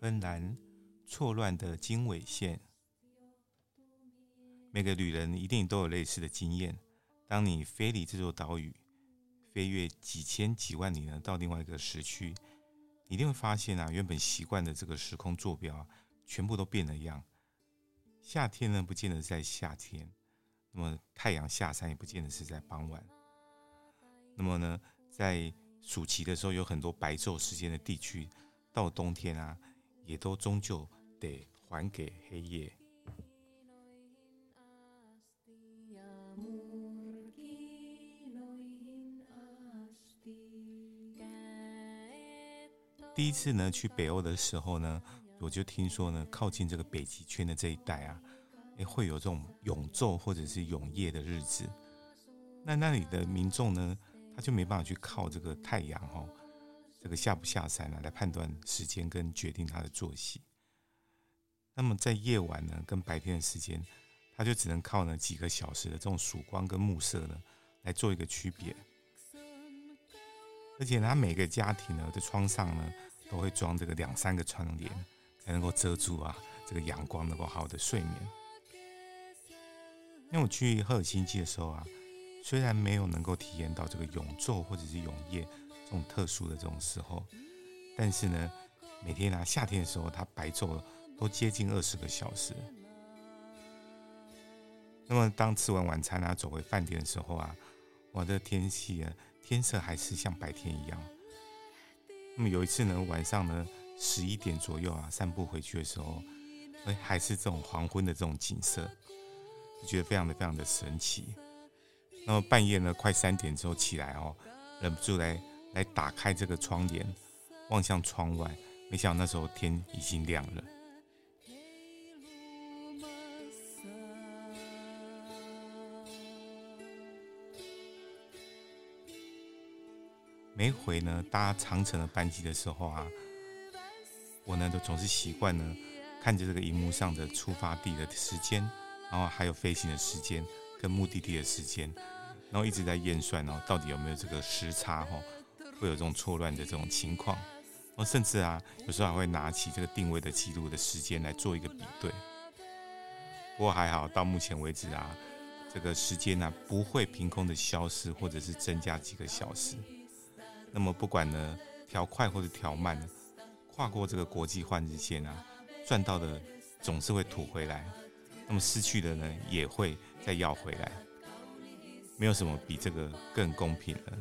芬兰错乱的经纬线，每个旅人一定都有类似的经验。当你飞离这座岛屿，飞越几千几万里呢，到另外一个时区，你一定会发现啊，原本习惯的这个时空坐标啊，全部都变了样。夏天呢，不见得是在夏天；那么太阳下山，也不见得是在傍晚。那么呢，在暑期的时候，有很多白昼时间的地区，到冬天啊。也都终究得还给黑夜。第一次呢去北欧的时候呢，我就听说呢，靠近这个北极圈的这一带啊，诶，会有这种永昼或者是永夜的日子。那那里的民众呢，他就没办法去靠这个太阳哦。这个下不下山啊，来判断时间跟决定他的作息。那么在夜晚呢，跟白天的时间，他就只能靠呢几个小时的这种曙光跟暮色呢，来做一个区别。而且他每个家庭呢的窗上呢，都会装这个两三个窗帘，才能够遮住啊这个阳光，能够好好的睡眠。因为我去赫尔辛基的时候啊，虽然没有能够体验到这个永昼或者是永夜。这种特殊的这种时候，但是呢，每天啊，夏天的时候，它白昼都接近二十个小时。那么，当吃完晚餐啊，走回饭店的时候啊，我的天气啊，天色还是像白天一样。那么有一次呢，晚上呢，十一点左右啊，散步回去的时候，哎，还是这种黄昏的这种景色，就觉得非常的非常的神奇。那么半夜呢，快三点之后起来哦，忍不住来。来打开这个窗帘，望向窗外，没想到那时候天已经亮了。每回呢搭长城的班机的时候啊，我呢都总是习惯呢看着这个荧幕上的出发地的时间，然后还有飞行的时间跟目的地的时间，然后一直在验算哦，到底有没有这个时差哦。会有这种错乱的这种情况，我甚至啊，有时候还会拿起这个定位的记录的时间来做一个比对。不过还好，到目前为止啊，这个时间呢不会凭空的消失，或者是增加几个小时。那么不管呢调快或者调慢，跨过这个国际换日线啊，赚到的总是会吐回来，那么失去的呢也会再要回来。没有什么比这个更公平了。